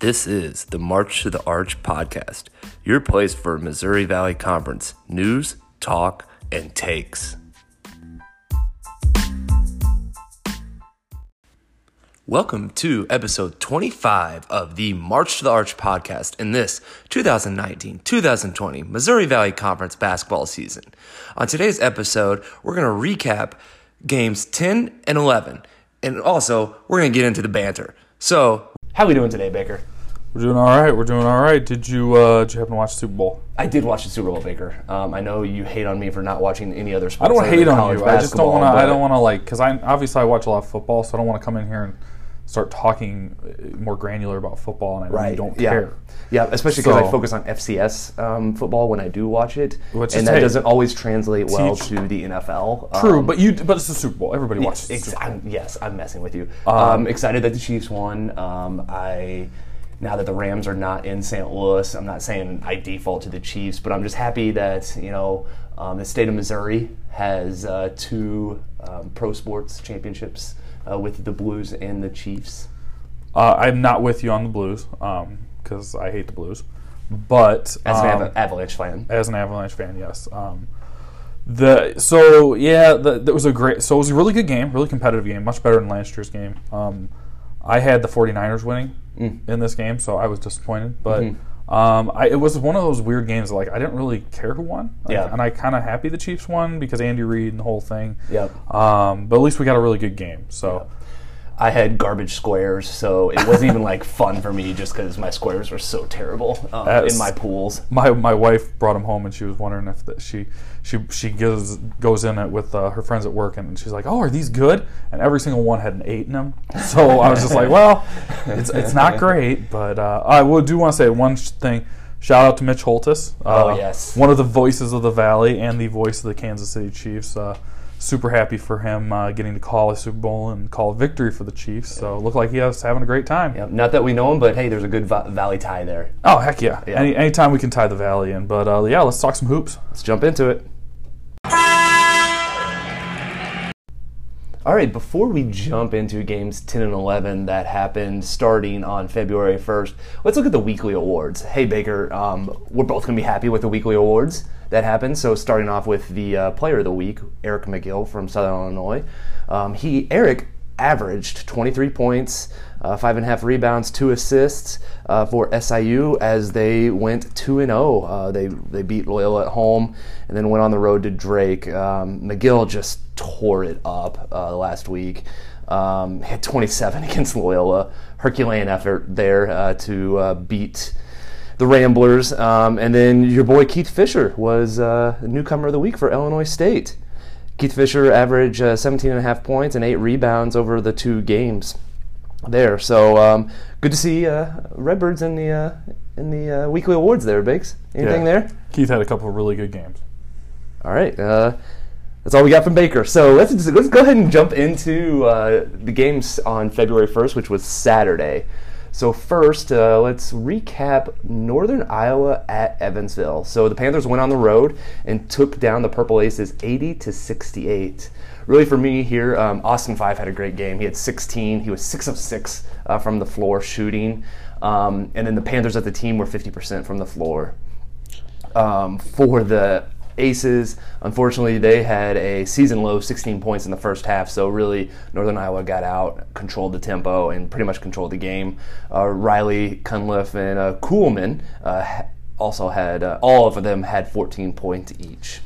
This is the March to the Arch podcast, your place for Missouri Valley Conference news, talk, and takes. Welcome to episode 25 of the March to the Arch podcast in this 2019 2020 Missouri Valley Conference basketball season. On today's episode, we're going to recap games 10 and 11, and also we're going to get into the banter. So, how we doing today, Baker? We're doing all right. We're doing all right. Did you uh, did you happen to watch the Super Bowl? I did watch the Super Bowl, Baker. Um, I know you hate on me for not watching any other sports. I don't want to other hate on you. I just don't want to. I don't want to like because I obviously I watch a lot of football, so I don't want to come in here and start talking uh, more granular about football, and I really don't yeah. care. Yeah, especially because I focus on FCS um, football when I do watch it, and that doesn't always translate well to the NFL. True, Um, but you but it's the Super Bowl. Everybody yes, watches. ex-. I'm, yes, I'm messing with you. Um, excited that the Chiefs won. Um, I now that the Rams are not in St. Louis, I'm not saying I default to the Chiefs, but I'm just happy that you know um, the state of Missouri has uh, two um, pro sports championships uh, with the Blues and the Chiefs. Uh, I'm not with you on the Blues because I hate the Blues, but As an um, Ava- Avalanche fan, as an Avalanche fan, yes. Um, the so yeah, the, that was a great. So it was a really good game, really competitive game, much better than last year's game. Um, I had the 49ers winning in this game, so I was disappointed. But um, I, it was one of those weird games. Like I didn't really care who won, Yeah. and I kind of happy the Chiefs won because Andy Reid and the whole thing. Yep. Um, but at least we got a really good game. So. I had garbage squares, so it wasn't even like fun for me just because my squares were so terrible um, in my pools. my my wife brought them home and she was wondering if the, she she she goes goes in it with uh, her friends at work and she's like, "Oh, are these good?" And every single one had an eight in them. So I was just like, "Well, it's it's not great, but uh, I would do want to say one sh- thing." Shout out to Mitch Holthus. Uh, Oh, yes. one of the voices of the Valley and the voice of the Kansas City Chiefs. Uh, super happy for him uh, getting to call a Super Bowl and call a victory for the Chiefs. So it looked like he was having a great time. Yep. Not that we know him, but hey, there's a good va- Valley tie there. Oh heck yeah! Yeah. Any anytime we can tie the Valley in, but uh, yeah, let's talk some hoops. Let's jump into it. All right, before we jump into games 10 and 11 that happened starting on February 1st, let's look at the weekly awards. Hey, Baker, um, we're both going to be happy with the weekly awards that happened. So, starting off with the uh, player of the week, Eric McGill from Southern Illinois. Um, he, Eric, averaged 23 points, uh, five and a half rebounds, two assists uh, for SIU as they went two and zero. Uh, They they beat Loyola at home and then went on the road to Drake. Um, McGill just tore it up uh, last week. Um, hit 27 against Loyola. Herculean effort there uh, to beat the Ramblers. Um, and then your boy Keith Fisher was uh, newcomer of the week for Illinois State. Keith Fisher averaged uh, 17 and a half points and eight rebounds over the two games there. So um, good to see uh, Redbirds in the uh, in the uh, weekly awards there, Bakes. Anything Yeah. there? Keith had a couple of really good games. All right. Uh, that's all we got from Baker. So let's just, let's go ahead and jump into uh, the games on February 1st, which was Saturday. So first, uh, let's recap Northern Iowa at Evansville. So the Panthers went on the road and took down the Purple Aces 80 to 68. Really, for me here, um, Austin Phyfe had a great game. He had 16. He was six of six uh, from the floor shooting, um, and then the Panthers at the team were 50% from the floor um, for the Aces. Unfortunately, they had a season low 16 points in the first half, so really Northern Iowa got out, controlled the tempo, and pretty much controlled the game. Uh, Riley, Cunliffe, and uh, Kuhlman uh, also had, uh, all of them had 14 points each.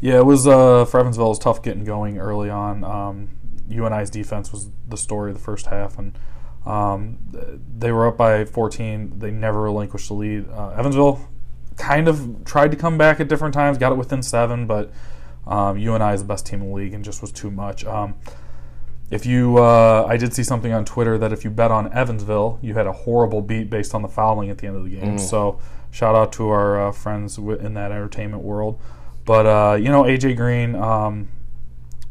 Yeah, it was uh, for Evansville. It was tough getting going early on. Um, UNI's defense was the story of the first half, and um, they were up by 14. They never relinquished the lead. Uh, Evansville kind of tried to come back at different times, got it within seven, but um, UNI is the best team in the league and just was too much. Um, if you, uh, I did see something on Twitter that if you bet on Evansville, you had a horrible beat based on the fouling at the end of the game. So shout out to our uh, friends in that entertainment world. But uh, you know, AJ Green, um,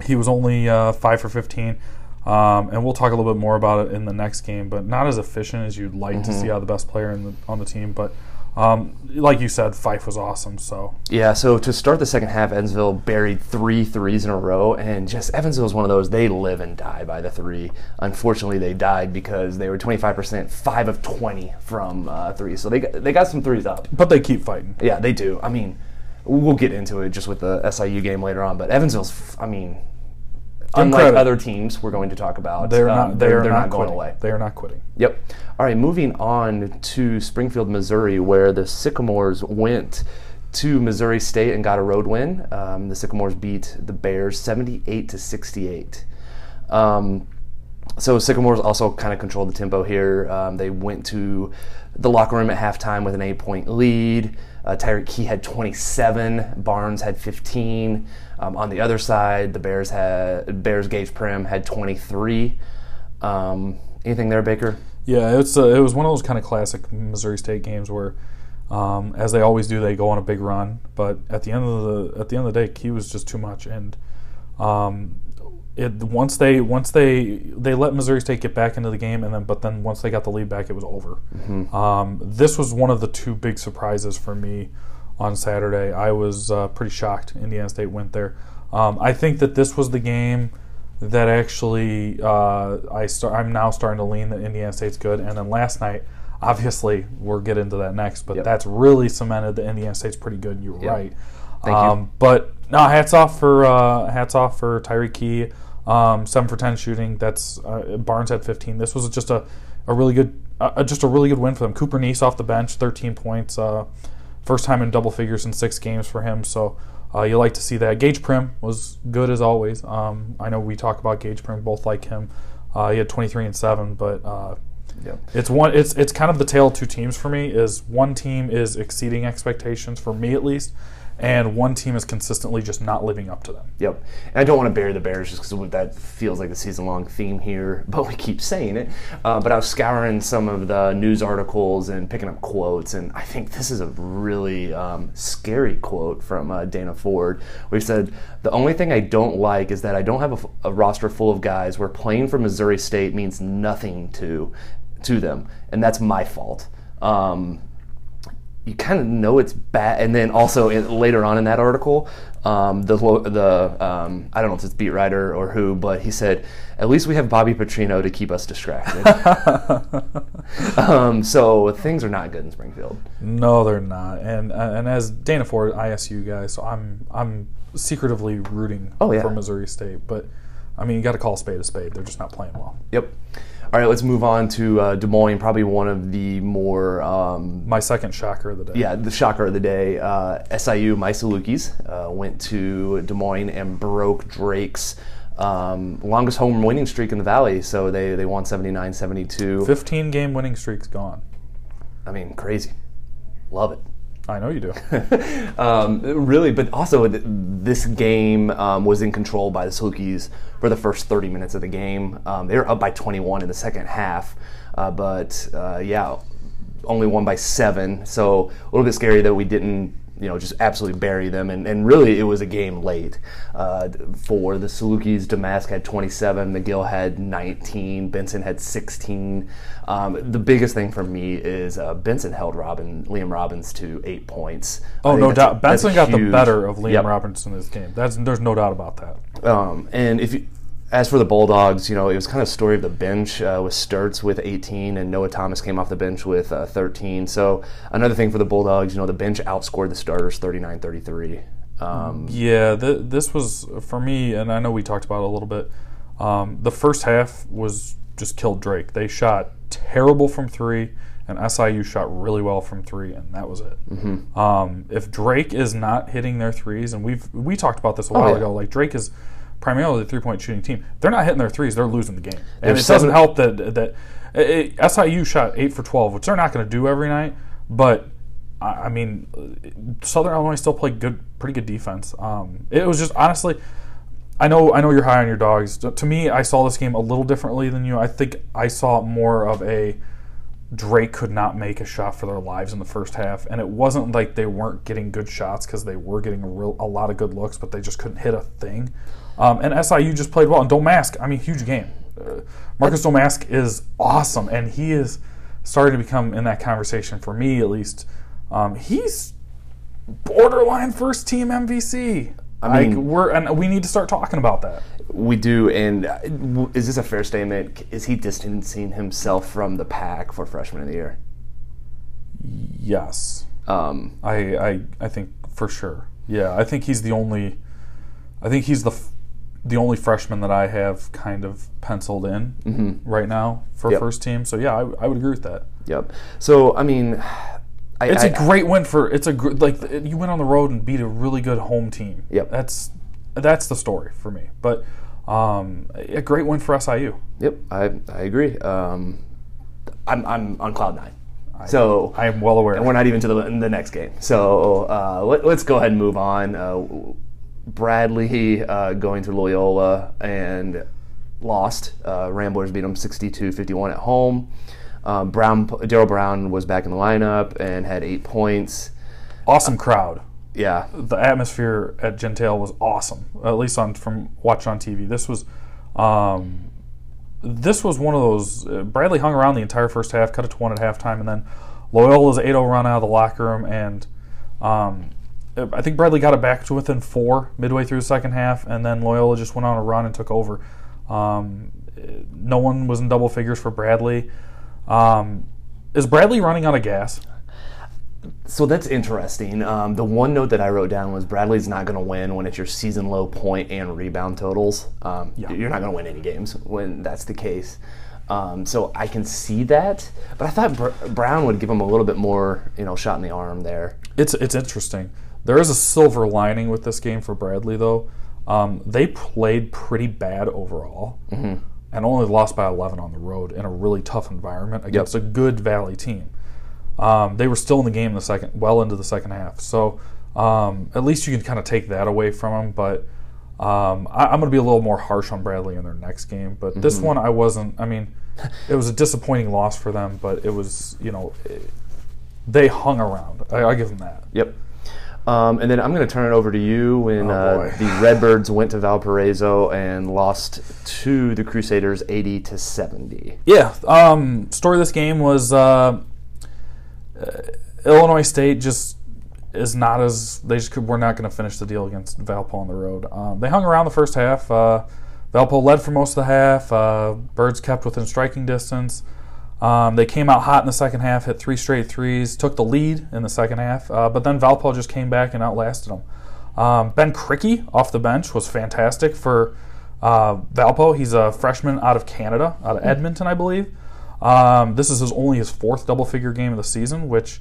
he was only uh, five for 15. Um, and we'll talk a little bit more about it in the next game, but not as efficient as you'd like to see out of the best player in the, on the team. But um, like you said, Phyfe was awesome. So Yeah, so to start the second half, Evansville buried three threes in a row, and just Evansville is one of those, they live and die by the three. Unfortunately, they died because they were 25%, 5 of 20 from uh, three. So they got, they got some threes up. but they keep fighting. Yeah, they do. I mean, we'll get into it just with the SIU game later on, but Evansville's, I mean, unlike credit. other teams we're going to talk about, They're um, not. They are they're not, going away. They are not quitting. Yep. All right, moving on to Springfield, Missouri, where the Sycamores went to Missouri State and got a road win. Um, the Sycamores beat the Bears 78 to 68. Um, so Sycamores also kind of controlled the tempo here. Um, they went to the locker room at halftime with an eight-point lead. Uh, Tyreke Key had 27. Barnes had 15. Um, on the other side, the Bears had Bears Gaige Prim had 23. Um, anything there, Baker? Yeah, it's uh, it was one of those kind of classic Missouri State games where, um, as they always do, they go on a big run. But at the end of the at the end of the day, Key was just too much, and um, it once they once they they let Missouri State get back into the game, and then but then once they got the lead back, it was over. Um, this was one of the two big surprises for me on Saturday. I was uh, pretty shocked Indiana State went there. Um, I think that this was the game that actually uh, I start. I'm now starting to lean that Indiana State's good. And then last night, obviously, we'll get into that next. But Yep. that's really cemented that Indiana State's pretty good. And you were Yep. right. Thank you. um, But no, hats off for uh, hats off for Tyreke Key. Um, seven for ten shooting. That's uh, Barnes had 15. This was just a, a really good, uh, just a really good win for them. Cooper Neese off the bench, 13 points. Uh, first time in double figures in six games for him. So uh, you like to see that. Gaige Prim was good as always. Um, I know we talk about Gaige Prim, both like him. Uh, he had 23 and seven, but uh, Yep. it's one. It's it's kind of the tale of two teams for me. Is one team is exceeding expectations for me at least, and one team is consistently just not living up to them. Yep. And I don't want to bury the Bears just because that feels like the season long theme here, but we keep saying it. Uh, but I was scouring some of the news articles and picking up quotes, and I think this is a really um, scary quote from uh, Dana Ford, where he said, The only thing I don't like is that I don't have a, f- a roster full of guys where playing for Missouri State means nothing to, to them, and that's my fault. Um, you kind of know it's bad. And then also in, later on in that article, um, the the um, I don't know if it's beat writer or who, but he said at least we have Bobby Petrino to keep us distracted. um, so things are not good in Springfield. No, they're not. And uh, and as Dana Ford, ISU guy, so I'm I'm secretively rooting Oh, yeah. for Missouri State. But I mean, you got to call a spade a spade. They're just not playing well. Yep. All right, let's move on to uh, Des Moines. Probably one of the more um, My second shocker of the day. yeah, the shocker of the day. Uh, SIU, my Salukis, uh, went to Des Moines and broke Drake's um, longest home winning streak in the Valley. So they, they won 79 72. 15 game winning streak's gone. I mean, crazy. Love it. I know you do. um, really, but also this game um, was in control by the Salukis for the first 30 minutes of the game. Um, they were up by 21 in the second half, uh, but uh, yeah, only won by seven. So a little bit scary that we didn't, you know, just absolutely bury them. And, and really, it was a game late uh, for the Salukis. Domask had 27, McGill had 19, Benson had 16. Um, the biggest thing for me is uh, Benson held Robin Liam Robbins to eight points. Oh, no a- doubt. Benson got the better of Liam Yep. Robinson in this game. That's there's no doubt about that. Um, and if you, as for the Bulldogs, you know, it was kind of a story of the bench uh, with Sturtz with 18 and Noah Thomas came off the bench with uh, 13. So another thing for the Bulldogs, you know, the bench outscored the starters 39-33. Um, Yeah, th- this was for me, and I know we talked about it a little bit. Um, the first half was just killed Drake. They shot terrible from three, and SIU shot really well from three, and that was it. Mm-hmm. Um, if Drake is not hitting their threes, and we've we talked about this a while Oh, yeah. ago, like Drake is primarily a three point shooting team. They're not hitting their threes, they're losing the game, and There's it doesn't help that that it, it- SIU shot eight for twelve, which they're not going to do every night, but. I I mean, Southern Illinois still played good, pretty good defense. Um, it was just honestly, I know, I know you're high on your dogs. To me, I saw this game a little differently than you. I think I saw more of a Drake could not make a shot for their lives in the first half, and it wasn't like they weren't getting good shots because they were getting a, real, a lot of good looks, but they just couldn't hit a thing. Um, and SIU just played well. And Domask, I mean, huge game. Uh, Marcus Domask is awesome, and he is starting to become in that conversation for me at least Um, he's borderline first team MVC. I mean- like we're and we need to start talking about that. We do, and uh, is this a fair statement? Is he distancing himself from the pack for freshman of the year? Yes, Um, I I, I think for sure. Yeah, I think he's the only. I think he's the the only freshman that I have kind of penciled in right now for Mm-hmm. Yep. first team. So yeah, I, I would agree with that. yep. So I mean, I, It's I- a great win for. It's a gr- like you went on the road and beat a really good home team. Yep. That's that's the story for me. But um, a great win for SIU. Yep, I I agree. Um, I'm I'm on cloud nine. So I am well aware. and we're not even to the, in the next game. So uh, let, us go ahead and move on. Uh, Bradley uh, going to Loyola and lost. Uh, Ramblers beat them 62-51 at home. Um, Brown Daryl Brown was back in the lineup and had eight points. awesome crowd. Yeah, The atmosphere at Gentile was awesome. At least on from watching on TV. This was. Um, this was one of those. Uh, Bradley hung around the entire first half, cut it to one at halftime, and then Loyola's 8 0 run out of the locker room. And um, I think Bradley got it back to within four midway through the second half, and then Loyola just went on a run and took over. Um, no one was in double figures for Bradley. Um, is Bradley running out of gas? So that's interesting. Um, the one note that I wrote down was Bradley's not going to win when it's your season low point and rebound totals. Um, You're not going to win any games when that's the case. Um, so I can see that, but I thought Br- Brown would give him a little bit more, you know, shot in the arm there. It's it's interesting. There is a silver lining with this game for Bradley, though. Um, they played pretty bad overall, and only lost by 11 on the road in a really tough environment against a good Valley team. Um, they were still in the game in the second, well into the second half. So um, at least you can kind of take that away from them. But um, I, I'm going to be a little more harsh on Bradley in their next game. But this one, I wasn't. I mean, it was a disappointing loss for them, but it was you know it, they hung around. I, I give them that. Yep. Um, and then I'm going to turn it over to you when Oh, uh, the Redbirds went to Valparaiso and lost to the Crusaders 80 to 70. Yeah. Um, story of this game was uh, uh, Illinois State just is not as they just could, were not going to finish the deal against Valpo on the road. Um, they hung around the first half. Uh, Valpo led for most of the half. Uh, Birds kept within striking distance. Um, they came out hot in the second half, hit three straight threes, took the lead in the second half, uh, but then Valpo just came back and outlasted them. Um, ben Krikke off the bench was fantastic for uh, Valpo. He's a freshman out of Canada, out of Edmonton, I believe. Um, this is his only his fourth double figure game of the season, which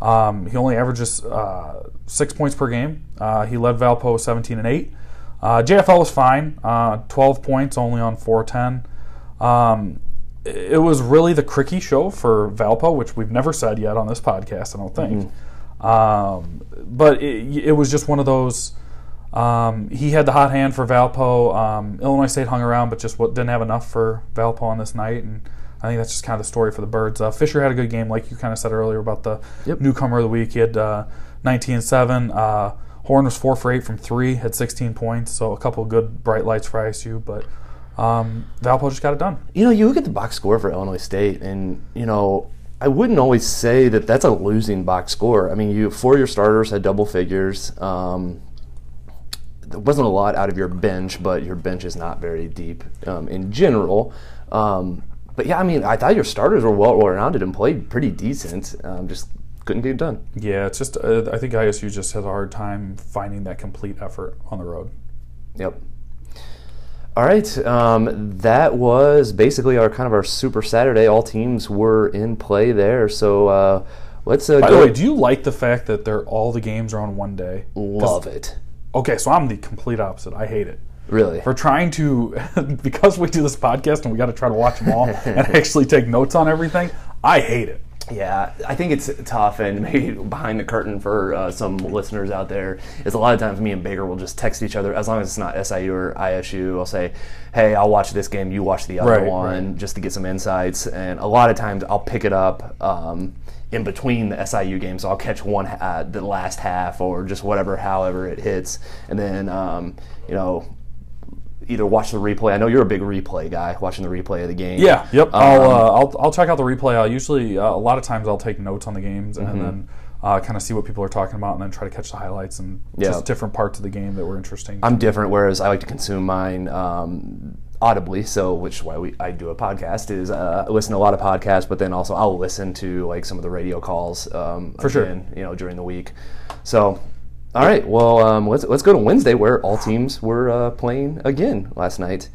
um, he only averages uh, six points per game. Uh, he led Valpo 17 and 8. Uh, JFL was fine, uh, 12 points only on 410. Um, it was really the Krikke show for Valpo, which we've never said yet on this podcast, I don't think. Um, but it, it was just one of those. Um, he had the hot hand for Valpo. Um, Illinois State hung around, but just didn't have enough for Valpo on this night. And I think that's just kind of the story for the Birds. Uh, Fisher had a good game, like you kind of said earlier about the Yep. newcomer of the week. He had uh, 19 and 7. Uh, Horn was 4 for 8 from 3, had 16 points. So a couple of good bright lights for ISU. But um, Valpo just got it done. You know, you look at the box score for Illinois State, and you know, I wouldn't always say that that's a losing box score. I mean, you four of your starters had double figures. Um, there wasn't a lot out of your bench, but your bench is not very deep um, in general. Um, but yeah, I mean, I thought your starters were well rounded and played pretty decent. Um, just couldn't get it done. Yeah, it's just uh, I think ISU just has a hard time finding that complete effort on the road. Yep. All right, um, that was basically our kind of our Super Saturday. All teams were in play there, so uh, let's uh, By the way, do you like the fact that they're all the games are on one day? Love it, Okay, so I'm the complete opposite. I hate it. really. We're trying to because we do this podcast and we got to try to watch them all and actually take notes on everything. I hate it. Yeah, I think it's tough, and maybe behind the curtain for uh, some listeners out there is a lot of times me and Baker will just text each other as long as it's not SIU or ISU. I'll say, "Hey, I'll watch this game. You watch the other Right, one," just to get some insights. And a lot of times I'll pick it up um, in between the SIU games. So I'll catch one uh, the last half or just whatever, however it hits, and then um, you know. Either watch the replay. I know you're a big replay guy, watching the replay of the game. Yeah, yep. I'll Um, uh, I'll I'll check out the replay. I'll usually uh, a lot of times I'll take notes on the games and then uh, kind of see what people are talking about, and then try to catch the highlights and Yeah. just different parts of the game that were interesting. I'm different, whereas I like to consume mine um, audibly. So, which is why we I do a podcast is uh, I listen to a lot of podcasts, but then also I'll listen to like some of the radio calls um, For sure. again, You know, during the week. So, all right, well, um, let's let's go to Wednesday where all teams were uh, playing again last night.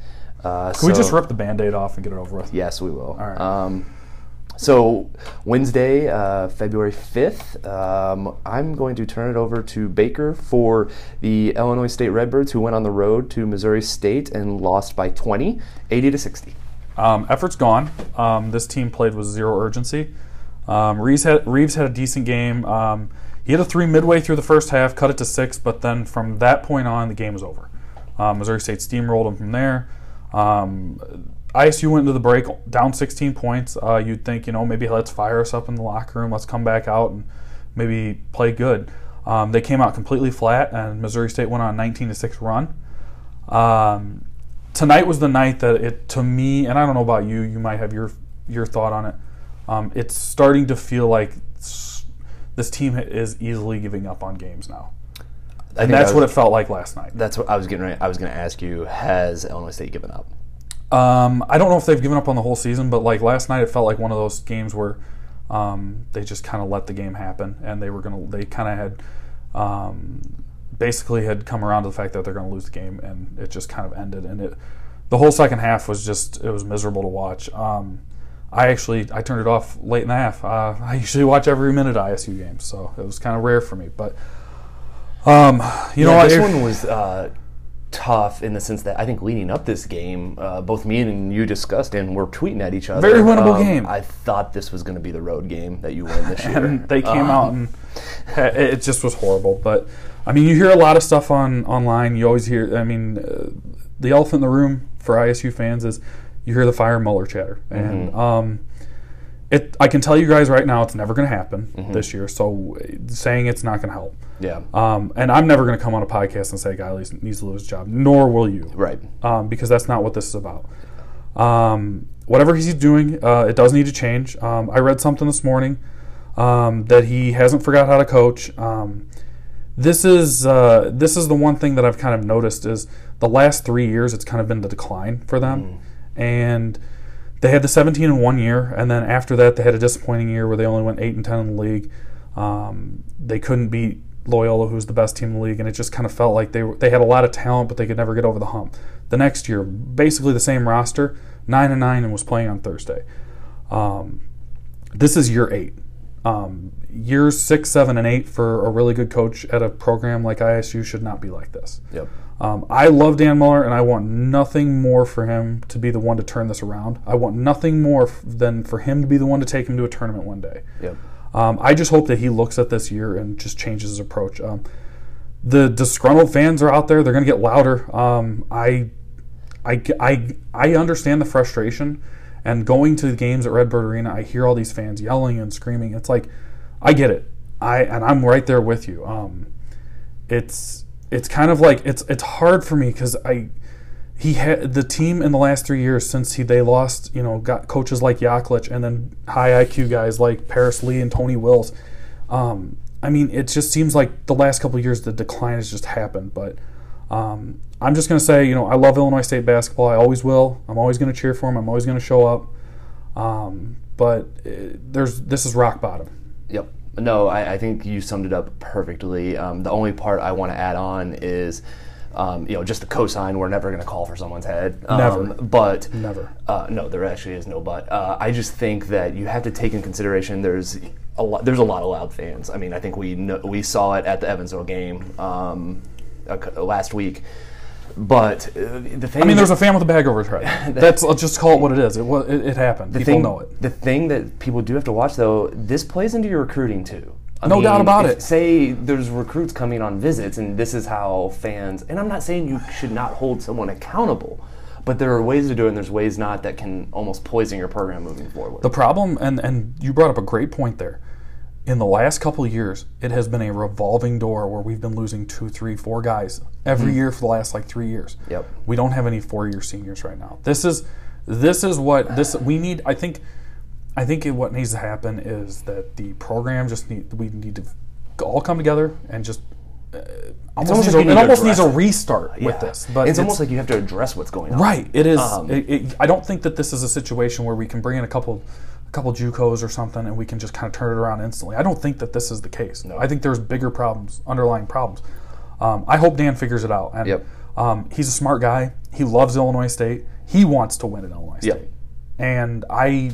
Uh, Can we just rip the band-aid off and get it over with? Yes, we will. All right. Um, so Wednesday, uh, February fifth, um, I'm going to turn it over to Baker for the Illinois State Redbirds, who went on the road to Missouri State and lost by 20, 80 to 60. Um, effort's gone. Um, this team played with zero urgency. Um, Reeves had Reeves had a decent game. He had a three midway through the first half, cut it to six, but then from that point on, the game was over. Um, Missouri State steamrolled them from there. Um, ISU went into the break down 16 points. Uh, you'd think, you know, maybe let's fire us up in the locker room. Let's come back out and maybe play good. Um, they came out completely flat, and Missouri State went on a 19 to six run. Um, tonight was the night that it to me, and I don't know about you. You might have your your thought on it. Um, it's starting to feel like this team is easily giving up on games now, I and that's I what it felt like last night. That's what I was getting. Ready, I was going to ask you: Has Illinois State given up? Um, I don't know if they've given up on the whole season, but like last night, it felt like one of those games where um, they just kind of let the game happen, and they were gonna. They kind of had um, basically had come around to the fact that they're going to lose the game, and it just kind of ended. And it the whole second half was just it was miserable to watch. Um, I actually I turned it off late in the half. Uh, I usually watch every minute of ISU games, so it was kind of rare for me. But um, you know, Yeah, what, this if- one was uh, tough in the sense that I think leading up this game, uh, both me and you discussed and we're tweeting at each other. Very winnable um, game. I thought this was going to be the road game that you win this year. and they came Um, out and it it just was horrible. But I mean, you hear a lot of stuff on online. You always hear. I mean, uh, the elephant in the room for ISU fans is you hear the fire Muller chatter, and um, it. I can tell you guys right now, it's never going to happen this year. So saying it's not going to help. Yeah. Um, and I'm never going to come on a podcast and say a guy needs needs to lose his job, nor will you Right. um, because that's not what this is about. Um, whatever he's doing, uh, it does need to change. Um, I read something this morning um, that he hasn't forgot how to coach. Um, this is uh, this is the one thing that I've kind of noticed is the last three years it's kind of been the decline for them, and they had the 17 in one year, and then after that they had a disappointing year where they only went eight and 10 in the league. Um, they couldn't beat Loyola, who's the best team in the league, and it just kind of felt like they were, they had a lot of talent, but they could never get over the hump. The next year, basically the same roster, nine and nine, and was playing on Thursday. Um, this is year eight. Um, years six, seven, and eight for a really good coach at a program like ISU should not be like this. Yep. Um, I love Dan Muller, and I want nothing more for him to be the one to turn this around. I want nothing more f- than for him to be the one to take him to a tournament one day. Yep. Um, I just hope that he looks at this year and just changes his approach. Um, the disgruntled fans are out there; they're going to get louder. Um, I, I, I, I understand the frustration, and going to the games at Redbird Arena, I hear all these fans yelling and screaming. It's like, I get it. I and I'm right there with you. Um, it's it's kind of like it's it's hard for me because I he had the team in the last three years since he they lost you know got coaches like Yaklich and then high IQ guys like Paris Lee and Tony Wills. Um, I mean, it just seems like the last couple years the decline has just happened. But um, I'm just going to say, you know, I love Illinois State basketball. I always will. I'm always going to cheer for them. I'm always going to show up. Um, but uh, there's this is rock bottom. Yep. No, I, I think you summed it up perfectly. Um, the only part I want to add on is, um, you know, just the cosign. We're never going to call for someone's head. Um, Never. But Never. Uh, no, there actually is no but. Uh, I just think that you have to take in consideration. There's a lot. There's a lot of loud fans. I mean, I think we know, we saw it at the Evansville game um, last week. But uh, the thing. I mean, there's a fan with a bag over his head. That's let's just call it what it is. It it, it happened. People thing, know it. The thing that people do have to watch, though, this plays into your recruiting too. I No doubt about if- it. Say there's recruits coming on visits, and this is how fans. And I'm not saying you should not hold someone accountable, but there are ways to do it, and there's ways not that can almost poison your program moving forward. The problem, and and you brought up a great point there. In the last couple of years, it has been a revolving door where we've been losing two, three, four guys every year for the last like three years. Yep. We don't have any four-year seniors right now. This is this is what this we need. I think I think it, what needs to happen is that the program just need we need to all come together and just uh, almost, almost needs, like a, it almost needs a restart with this. But it's, almost like you have to address what's going on. Right. It is. Um, it, it, I don't think that this is a situation where we can bring in a couple, a couple JUCOs or something, and we can just kind of turn it around instantly. I don't think that this is the case. No. I think there's bigger problems, underlying problems. Um, I hope Dan figures it out. And Yep. um, he's a smart guy. He loves Illinois State. He wants to win at Illinois Yep. State. And I,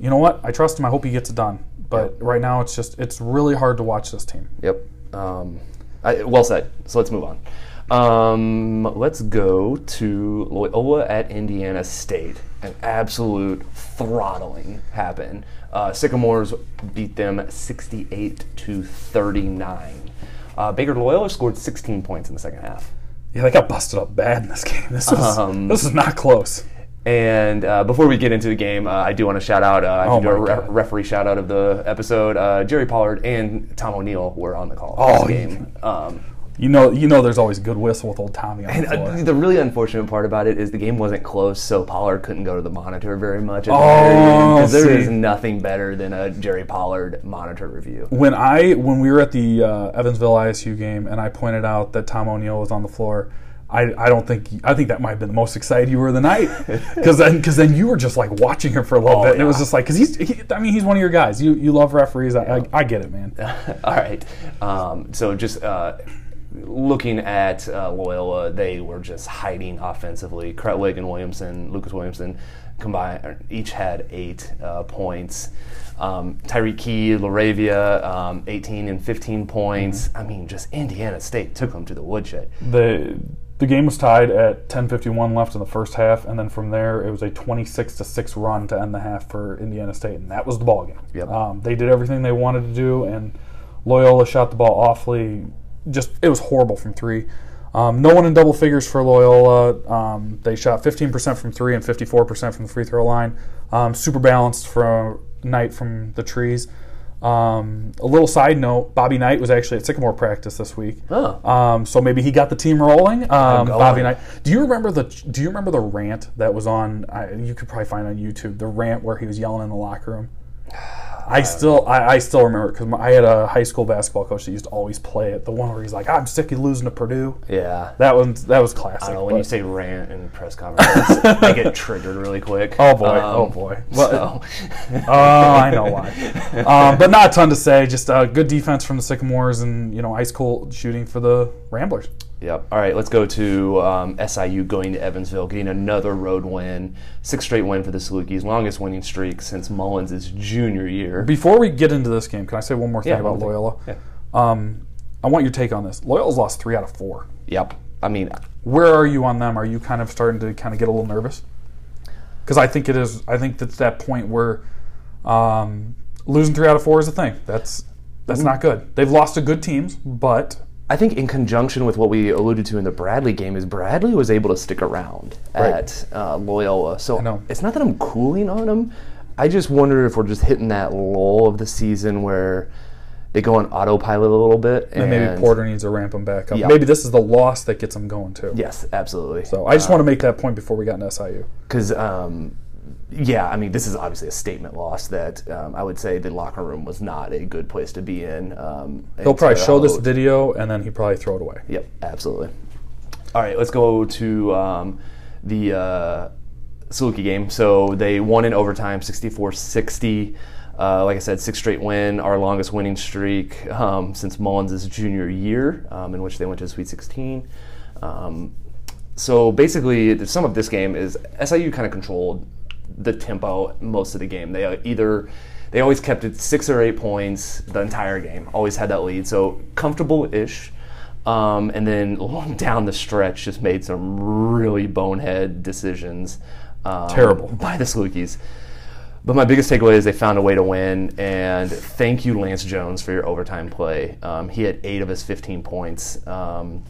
you know what? I trust him. I hope he gets it done. But right now, it's just it's really hard to watch this team. Yep. Um, I, well said. So let's move on. Um, let's go to Loyola at Indiana State. An absolute throttling happened. Uh, Sycamores beat them 68 to 39. Uh, Baker Loyola scored 16 points in the second half. Yeah, they got busted up bad in this game. This is Um, this is not close. And uh, before we get into the game, uh, I do want to shout out, uh, I Oh do a re- referee shout out of the episode. Uh, Jerry Pollard and Tom O'Neill were on the call Oh, this game. Um, You know, you know, there's always good whistle with old Tommy on and the floor. uh, the really unfortunate part about it is the game wasn't close, so Pollard couldn't go to the monitor very much. At Oh, end, 'cause there is nothing better than a Jerry Pollard monitor review. when I when we were at the uh, Evansville ISU game and I pointed out that Tom O'Neill was on the floor, I, I don't think I think that might have been the most excited you were the night because then because then you were just like watching him for a little Oh, bit and it was just like because he's he, I mean he's one of your guys you you love referees I, I, I get it man All right. Um, so just uh, looking at uh, Loyola, they were just hiding offensively. Krutwig and Williamson, Lucas Williamson, combined each had eight uh, points. Um, Tyreke Key, LaRavia, um, 18 and 15 points. I mean, just Indiana State took them to the woodshed. the the game was tied at 10:51 left in the first half and then from there it was a 26 to 6 run to end the half for Indiana State and that was the ball game Yep. um, they did everything they wanted to do and Loyola shot the ball awfully just it was horrible from three um, no one in double figures for Loyola um, they shot 15% from three and 54% from the free throw line um, super balanced for night from the trees um, a little side note Bobby Knight was actually at Sycamore practice this week Oh. um, so maybe he got the team rolling. Um. Bobby Knight. Do you remember the Do you remember the rant that was on? I, you could probably find on YouTube the rant where he was yelling in the locker room. I still I, I still remember because I had a high school basketball coach that used to always play it. The one where he's like, "I'm sick of losing to Purdue." Yeah. That one that was classic. I don't know, when but- you say rant in press conferences, I get triggered really quick. Oh, boy. Um, Oh, boy. Well, so- Oh, I know why. um, but not a ton to say. Just uh, good defense from the Sycamores and you know ice cold shooting for the Ramblers. Yep. All right, let's go to um, SIU going to Evansville, getting another road win, six straight win for the Salukis, longest winning streak since Mullins' junior year. Before we get into this game, can I say one more thing Yeah, about. Loyola? Yeah. Um, I want your take on this. Loyola's lost three out of four. Yep. I mean, Where are you on them? Are you kind of starting to kind of get a little nervous? Because I think it is. I think that's that point where um, losing three out of four is a thing. That's that's not good. They've lost to good teams, but I think in conjunction with what we alluded to in the Bradley game is Bradley was able to stick around Right. at uh, Loyola. So know. it's not that I'm cooling on him. I just wonder if we're just hitting that lull of the season where they go on autopilot a little bit. And, and maybe Porter needs to ramp them back up. Yeah. Maybe this is the loss that gets them going too. Yes, absolutely. So I just want to make that point before we got into SIU. because um, yeah, I mean, this is obviously a statement loss that um, I would say the locker room was not a good place to be in. Um, He'll probably show this video and then he probably throw it away. Yep, absolutely. All right, let's go to um, the uh, Saluki game. So they won in overtime, 64-60. Uh, like I said, six straight win, our longest winning streak um, since Mullins' junior year, um, in which they went to the Sweet 16. Um, so basically, the sum of this game is SIU kind of controlled the tempo most of the game. They uh, either they always kept it six or eight points the entire game. Always had that lead, so comfortable-ish. Um, and then down the stretch, just made some really bonehead decisions. Um, Terrible. by the Salukis. But my biggest takeaway is they found a way to win, and thank you, Lance Jones, for your overtime play. Um, he had eight of his 15 points um,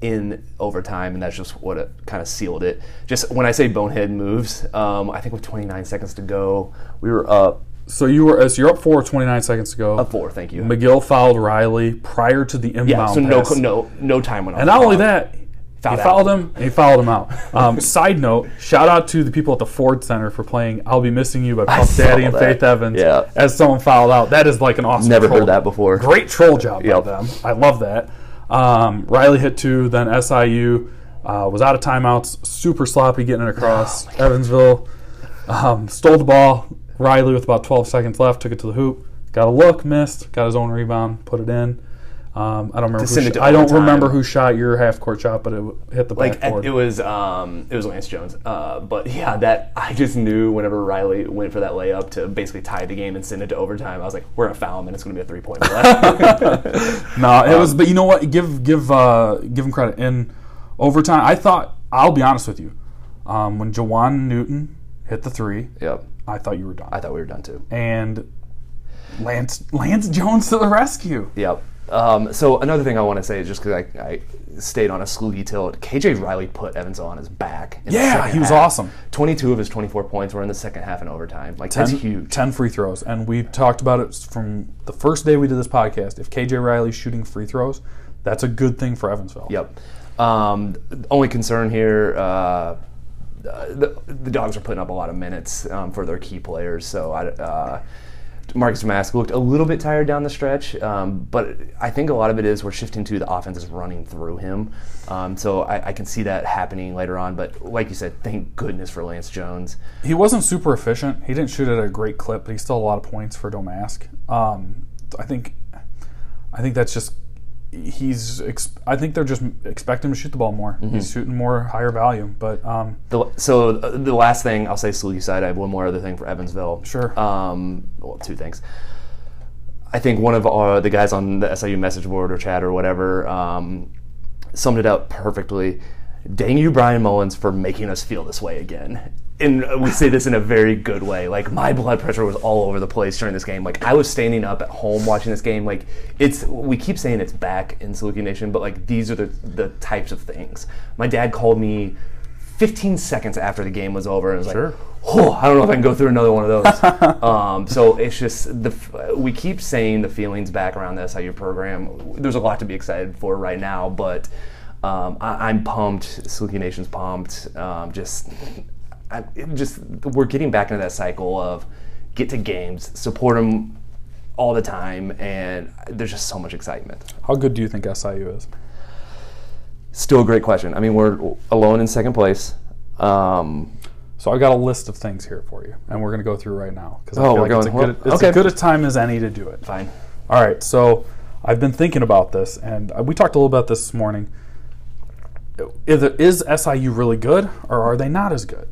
in overtime, and that's just what it kind of sealed it. Just when I say bonehead moves, um, I think with 29 seconds to go, we were up, So you were as you're up four, 29 seconds to go. up four. Thank you. McGill fouled Riley prior to the inbound yeah, so no, pass. no, no time went on. And not only that, Fouled he out. fouled him and he fouled him out. Um, side note, shout out to the people at the Ford Center for playing "I'll Be Missing You" by Puff Daddy and that. Faith Evans. Yeah. as someone fouled out. That is like an awesome. Never troll. heard that before. Great troll job Yep. by them. I love that. Um, Riley hit two, then SIU uh, was out of timeouts, super sloppy getting it across. Oh, Evansville um, stole the ball. Riley with about 12 seconds left took it to the hoop. Got a look, missed. Got his own rebound, put it in. Um, I don't remember. Who I don't remember who shot your half court shot, but it hit the like backboard. it was um it was Lance Jones. Uh, but yeah, that I just knew whenever Riley went for that layup to basically tie the game and send it to overtime, I was like, we're gonna foul him and it's gonna be a three point play. No, it was. But you know what? Give give uh, give him credit. In overtime, I thought. I'll be honest with you. Um, when Jawaun Newton hit the three, yep, I thought you were done. I thought we were done too. and Lance Lance Jones to the rescue. Yep. Um, so another thing I want to say is just because I, I stayed on a sloogie tilt, KJ Riley put Evans on his back. Yeah, he was half. awesome. 22 of his 24 points were in the second half in overtime. Like, 10, that's huge. 10 free throws. And we talked about it from the first day we did this podcast. If KJ Riley's shooting free throws, that's a good thing for Evansville. Yep. Um, only concern here, uh, the, the Dogs are putting up a lot of minutes um, for their key players. So I, uh, Marcus Mask looked a little bit tired down the stretch, um, but I think a lot of it is we're shifting to the offense is running through him. Um, so I, I can see that happening later on. But like you said, thank goodness for Lance Jones. He wasn't super efficient. He didn't shoot at a great clip, but he still a lot of points for Domask. Um, I think, I think that's just he's. Ex- I think they're just expecting him to shoot the ball more. Mm-hmm. He's shooting more higher value, but um, The, so uh, the last thing I'll say, Sleepy side. I have one more other thing for Evansville. Sure. Um, well, two things. I think one of our, the guys on the SIU message board or chat or whatever um, summed it up perfectly. Dang you, Bryan Mullins, for making us feel this way again. And we say this in a very good way. Like my blood pressure was all over the place during this game. Like I was standing up at home watching this game. Like it's we keep saying it's back in Saluki Nation, but like these are the the types of things. My dad called me 15 seconds after the game was over and was Sure. like, oh, I don't know if I can go through another one of those. um, so it's just the we keep saying the feelings back around the SIU program. There's a lot to be excited for right now, but um, I, I'm pumped. Saluki Nation's pumped. Um, just, I, just we're getting back into that cycle of get to games, support them all the time, and there's just so much excitement. how good do you think SIU is? Still a great question. I mean, we're alone in second place. Um, So I've got a list of things here for you, and we're going to go through right now because Oh, we're it's, a going- good, it's okay. as good a time as any to do it. fine. All right, so I've been thinking about this, and uh, we talked a little about this this morning. Is, is SIU really good, or are they not as good?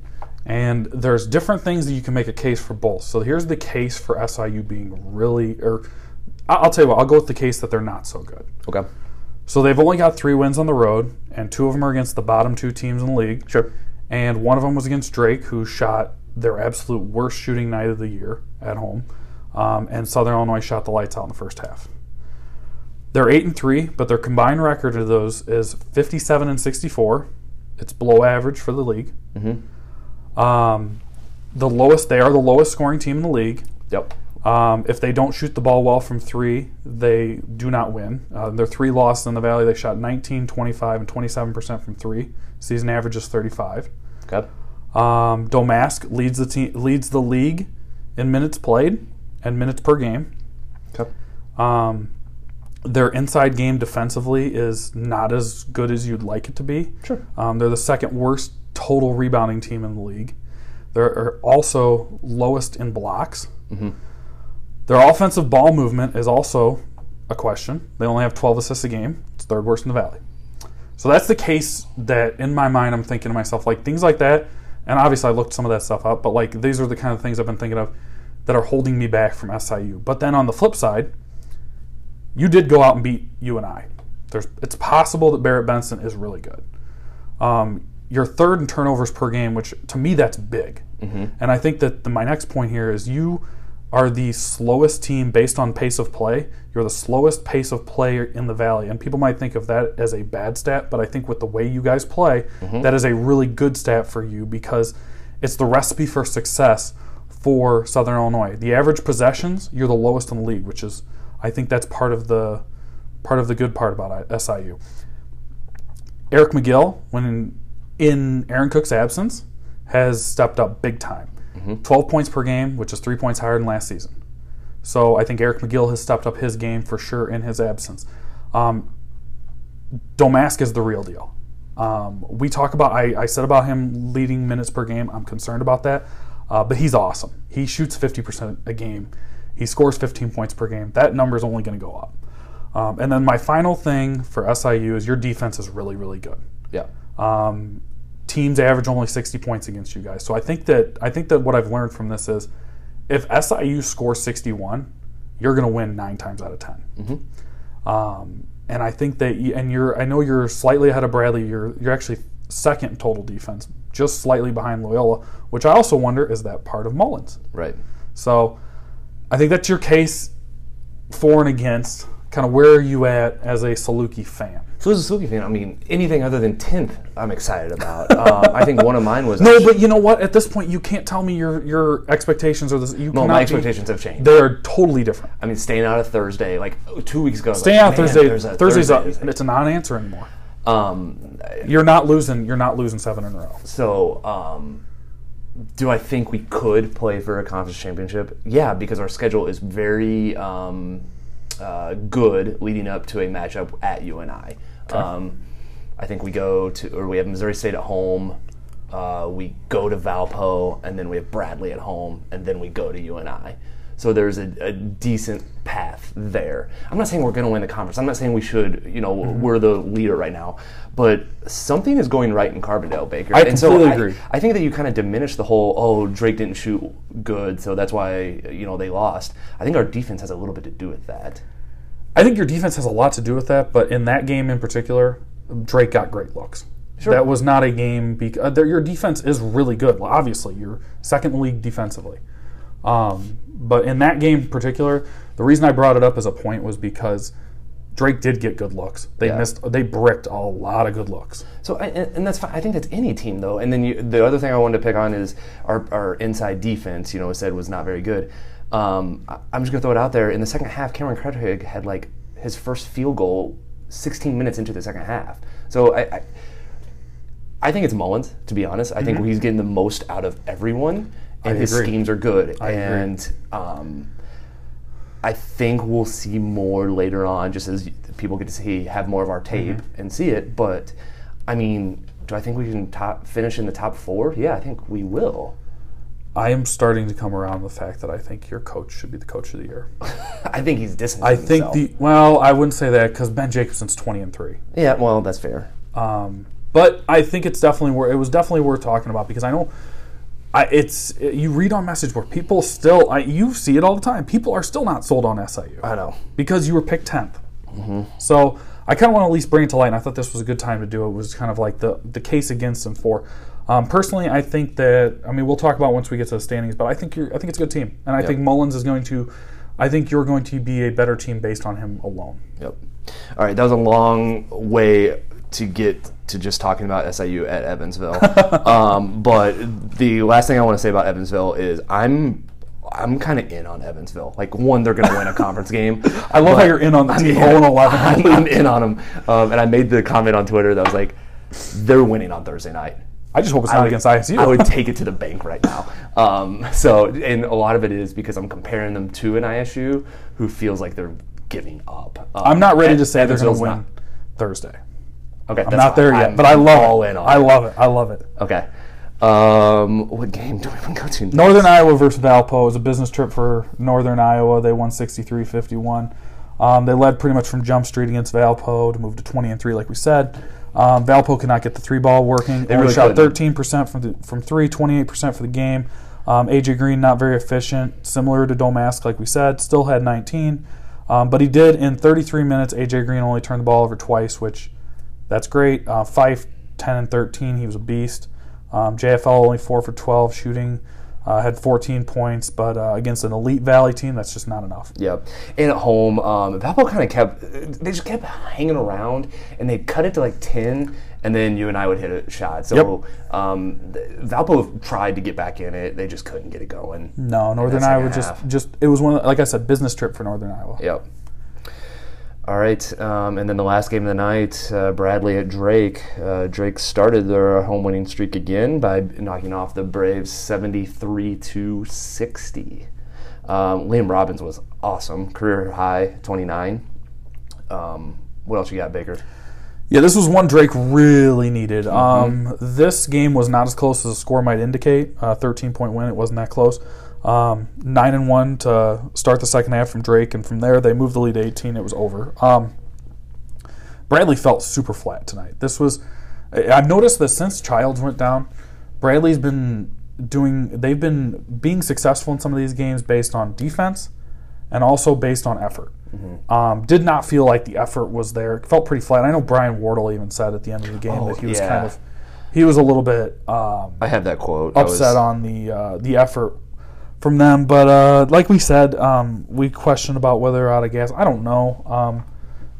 And there's different things that you can make a case for both. So here's the case for SIU being really, or I'll tell you what, I'll go with the case that they're not so good. Okay. So they've only got three wins on the road, and two of them are against the bottom two teams in the league. Sure. And one of them was against Drake, who shot their absolute worst shooting night of the year at home. Um, and Southern Illinois shot the lights out in the first half. They're eight and three, but their combined record of those is fifty-seven and sixty-four. It's below average for the league. Um, the lowest they are the lowest scoring team in the league. Yep. Um, if they don't shoot the ball well from three, they do not win. Uh, their three losses in the Valley, they shot 19, 25, and 27% from three. Season average is 35. Okay. Um, Domask leads the team, leads the league in minutes played and minutes per game. Okay. Um, their inside game defensively is not as good as you'd like it to be. Sure. Um, they're the second worst total rebounding team in the league. They're also lowest in blocks. Their offensive ball movement is also a question. They only have 12 assists a game. It's third worst in the valley. So that's the case that, in my mind, I'm thinking to myself, like things like that. And obviously, I looked some of that stuff up, but like these are the kind of things I've been thinking of that are holding me back from SIU. But then on the flip side, you did go out and beat UNI. There's, it's possible that Barrett Benson is really good. Um, you're third in turnovers per game, which to me that's big. Mm-hmm. And I think that the, my next point here is you are the slowest team based on pace of play. You're the slowest pace of play in the valley, and people might think of that as a bad stat, but I think with the way you guys play, mm-hmm. that is a really good stat for you because it's the recipe for success for Southern Illinois. The average possessions, you're the lowest in the league, which is I think that's part of the part of the good part about SIU. Eric McGill, when in, Aaron Cook's absence, has stepped up big time. 12 points per game, which is three points higher than last season. So I think Eric McGill has stepped up his game for sure in his absence. Um, Domask is the real deal. Um, we talk about, I, I said about him leading minutes per game. I'm concerned about that. Uh, but he's awesome. He shoots 50% a game. He scores 15 points per game. That number is only going to go up. Um, and then my final thing for SIU is your defense is really, really good. Yeah. Um, teams average only 60 points against you guys. So I think that I think that what I've learned from this is if SIU scores 61, you're going to win nine times out of 10. Um, and I think that you, and you're I know you're slightly ahead of Bradley. You're you're actually second in total defense, just slightly behind Loyola, which I also wonder is that part of Mullins. Right. So I think that's your case for and against. Kind of where are you at as a Saluki fan? So as a Saluki fan, I mean, anything other than 10th, I'm excited about. um, I think one of mine was. No, but you know what? At this point, you can't tell me your your expectations are this. You Well, cannot my be- expectations have changed. They are totally different. I mean, staying out of Thursday, like two weeks ago. Staying like, out "Man, Thursday. a Thursday's up. Thursday." It's a non-answer anymore. Um, You're not losing. You're not losing seven in a row. so, um, do I think we could play for a conference championship? Yeah, because our schedule is very um, uh, good leading up to a matchup at UNI. Um, I think we go to, or we have Missouri State at home. Uh, we go to Valpo, and then we have Bradley at home, and then we go to UNI. So there's a, a decent path there. I'm not saying we're going to win the conference. I'm not saying we should. You know, Mm-hmm. we're the leader right now, but something is going right in Carbondale, Baker. I and so I, agree. I think that you kind of diminish the whole. Oh, Drake didn't shoot good, so that's why you know they lost. I think our defense has a little bit to do with that. I think your defense has a lot to do with that, but in that game in particular, Drake got great looks. Sure. That was not a game because your defense is really good. Well, obviously, you're second league defensively. Um, but in that game in particular, the reason I brought it up as a point was because Drake did get good looks. They Yeah. missed. They bricked a lot of good looks. So, I, and and that's fine. I think that's any team though. And then you, the other thing I wanted to pick on is our, our inside defense. You know, said was not very good. Um, I, I'm just gonna throw it out there. In the second half, Cameron Krutwig had like his first field goal 16 minutes into the second half. So I. I I think it's Mullins, to be honest. I think he's getting the most out of everyone, and his agree. schemes are good. I agree. and um, I think we'll see more later on, just as people get to see have more of our tape Mm-hmm. and see it. But I mean, do I think we can top finish in the top four? Yeah, I think we will. I am starting to come around the fact that I think your coach should be the coach of the year. I think he's distancing I think himself. the well, I wouldn't say that because Ben Jacobson's twenty and three. yeah, well, that's fair. Um, but I think it's definitely worth. It was definitely worth talking about because I know, I it's you read on message board people still. I, you see it all the time. People are still not sold on SIU I know. because you were picked 10th. So I kind of want to at least bring it to light, and I thought this was a good time to do it. Was kind of like the the case against and for. Um, personally, I think that I mean we'll talk about once we get to the standings, but I think you're I think it's a good team, and I think Mullins is going to. I think you're going to be a better team based on him alone. Yep. All right, that was a long way to get to just talking about SIU at Evansville. um, but the last thing I want to say about Evansville is I'm I'm kind of in on Evansville. Like one, they're going to win a conference game. I love how you're in on the team in- 0 and 11. I'm, I'm in on them, um, and I made the comment on Twitter that was like, they're winning on Thursday night. I just hope it's not would- against ISU. I would take it to the bank right now. Um, so, and a lot of it is because I'm comparing them to an ISU who feels like they're giving up. Um, I'm not ready and to say they're going to win Thursday. Okay, I'm not there yet, I'm but I love all it. in I love it. I love it. Okay. Um, what game do we want to go to? Next? Northern Iowa versus Valpo is a business trip for Northern Iowa. They won 63-51. Um, they led pretty much from jump street against Valpo to move to 20 and 3, like we said. Um, Valpo could not get the three ball working. They really shot 13% from the, from three, 28% for the game. Um, AJ Green not very efficient, similar to Domask, like we said. Still had 19, um, but he did in 33 minutes. AJ Green only turned the ball over twice, which that's great. Uh, Phyfe 10 and 13, he was a beast. Um, JFL only four for 12 shooting, uh, had 14 points, but uh, against an elite Valley team, that's just not enough. Yep. And at home, um, Valpo kind of kept, they just kept hanging around and they cut it to like 10, and then UNI would hit a shot. So um, Valpo tried to get back in it. They just couldn't get it going. No, Northern Iowa just just it was one of, like I said, business trip for Northern Iowa. Yep. All right, um, and then the last game of the night, uh, Bradley at Drake. Uh, Drake started their home winning streak again by knocking off the Braves 73 to 60. Um, Liam Robbins was awesome, career high 29. Um, what else you got, Baker? Yeah, this was one Drake really needed. Um, this game was not as close as the score might indicate. Uh, 13 point win. It wasn't that close. Um, nine and one to start the second half from Drake, and from there they moved the lead to 18. It was over. Um, Bradley felt super flat tonight. This was. I've noticed that since Childs went down, Bradley's been doing. They've been being successful in some of these games based on defense, and also based on effort. Um, did not feel like the effort was there. It felt pretty flat. I know Brian Wardle even said at the end of the game Oh, that he was yeah. kind of he was a little bit um, I have that quote. I was- upset on the uh, the effort from them. But uh, like we said, um, we questioned about whether they're out of gas. I don't know. Um,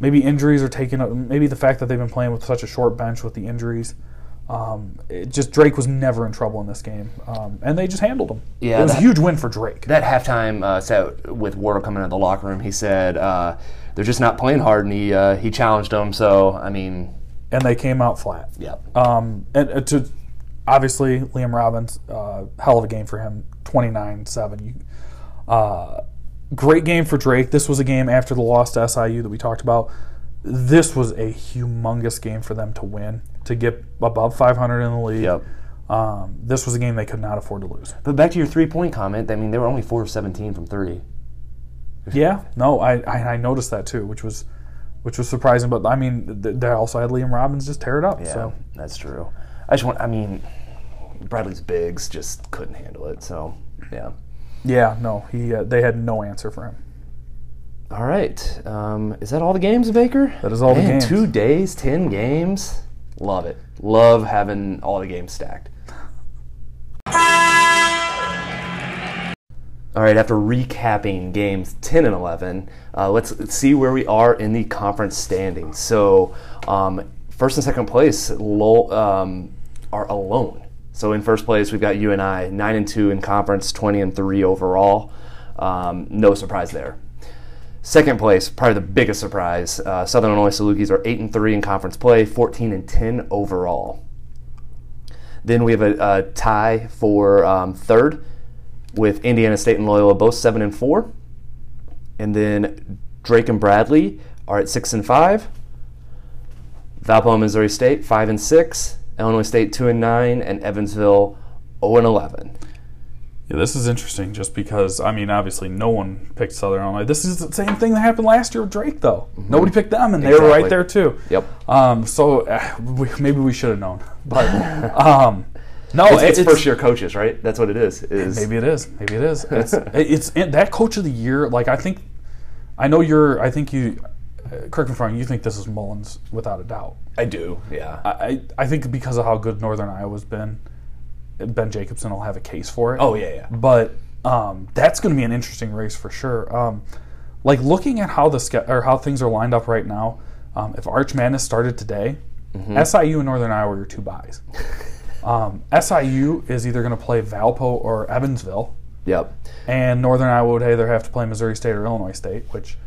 maybe injuries are taking up. Maybe the fact that they've been playing with such a short bench with the injuries. Um, it just Drake was never in trouble in this game, um, and they just handled him. Yeah, it was that- a huge win for Drake. that halftime uh, set with Wardle coming out of the locker room, he said uh, they're just not playing hard, and he uh, he challenged them. So I mean, and they came out flat. yeah, Um, and uh, to obviously Liam Robbins, uh, hell of a game for him, twenty nine seven. Uh, great game for Drake. This was a game after the loss to SIU that we talked about. This was a humongous game for them to win to get above five hundred in the league. Yep. Um, this was a game they could not afford to lose. But back to your three point comment. I mean, they were only four of seventeen from three. Yeah, no, I, I I noticed that too, which was which was surprising. But I mean, they also had Liam Robbins just tear it up. Yeah, So that's true. I just want. I mean, Bradley's bigs just couldn't handle it. So yeah. yeah, no, he uh, they had no answer for him. All right. Um, is that all the games, Baker? That is all the games. Two days, ten games. Love it. Love having all the games stacked. All right, after recapping games 10 and 11, uh, let's see where we are in the conference standings. So, um, first and second place lo- um, are alone. So, in first place, we've got UNI, 9 and 2 in conference, 20 and 3 overall. Um, no surprise there. Second place, probably the biggest surprise. Uh, Southern Illinois Salukis are 8 and 3 in conference play, 14 and 10 overall. Then we have a, a tie for um, third with Indiana State and Loyola both seven and four, and then Drake and Bradley are at six and five. Valpo, and Missouri State five and six. Illinois State two and nine, and Evansville zero and eleven. Yeah, this is interesting just because, I mean, obviously no one picked Southern Illinois. This is the same thing that happened last year with Drake, though. Nobody picked them, and they were right there, too. Yep. Um, so uh, we, maybe we should have known. But um, no, It's, it's, it's, first year coaches, right? That's what it is. Is Maybe it is. Maybe it is. It's, it's it, that coach of the year. Like I think, I know you're. I think you. Correct me if I'm wrong. You think this is Mullins without a doubt. I do. Yeah. I, I I think because of how good Northern Iowa's been, Ben Jacobson will have a case for it. oh yeah, yeah. But um, that's going to be an interesting race for sure. Um, like looking at how the ske- or how things are lined up right now. Um, if Arch Madness started today, Mm-hmm. SIU and Northern Iowa are two buys. Um, SIU is either going to play Valpo or Evansville, Yep. and Northern Iowa would either have to play Missouri State or Illinois State, which